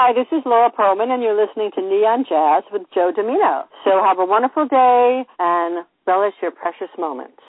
Hi, this is Laura Perlman, and you're listening to Neon Jazz with Joe Dimino. So have a wonderful day and relish your precious moments.